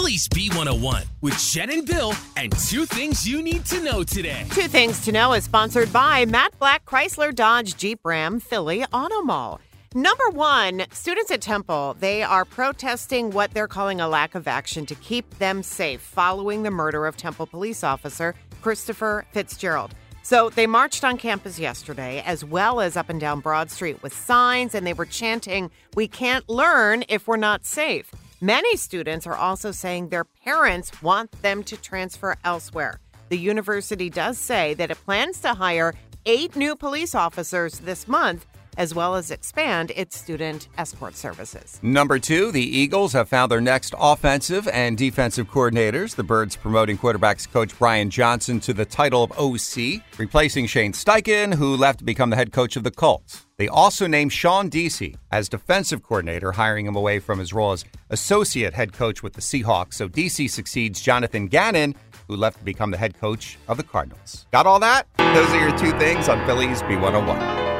Philly's B101 with Jen and Bill and two things you need to know today. Two Things to Know is sponsored by Matt Blatt Chrysler Dodge Jeep Ram Philly Auto Mall. Number one, students at Temple, they are protesting what they're calling a lack of action to keep them safe following the murder of Temple police officer Christopher Fitzgerald. So they marched on campus yesterday, as well as up and down Broad Street with signs, and they were chanting, We can't learn if we're not safe. Many students are also saying their parents want them to transfer elsewhere. The university does say that it plans to hire eight new police officers this month as well as expand its student escort services. Number two, the Eagles have found their next offensive and defensive coordinators. The Birds promoting quarterbacks coach Brian Johnson to the title of OC, replacing Shane Steichen, who left to become the head coach of the Colts. They also named Sean Desai as defensive coordinator, hiring him away from his role as associate head coach with the Seahawks. So Desai succeeds Jonathan Gannon, who left to become the head coach of the Cardinals. Got all that? Those are your two things on Philly's B101.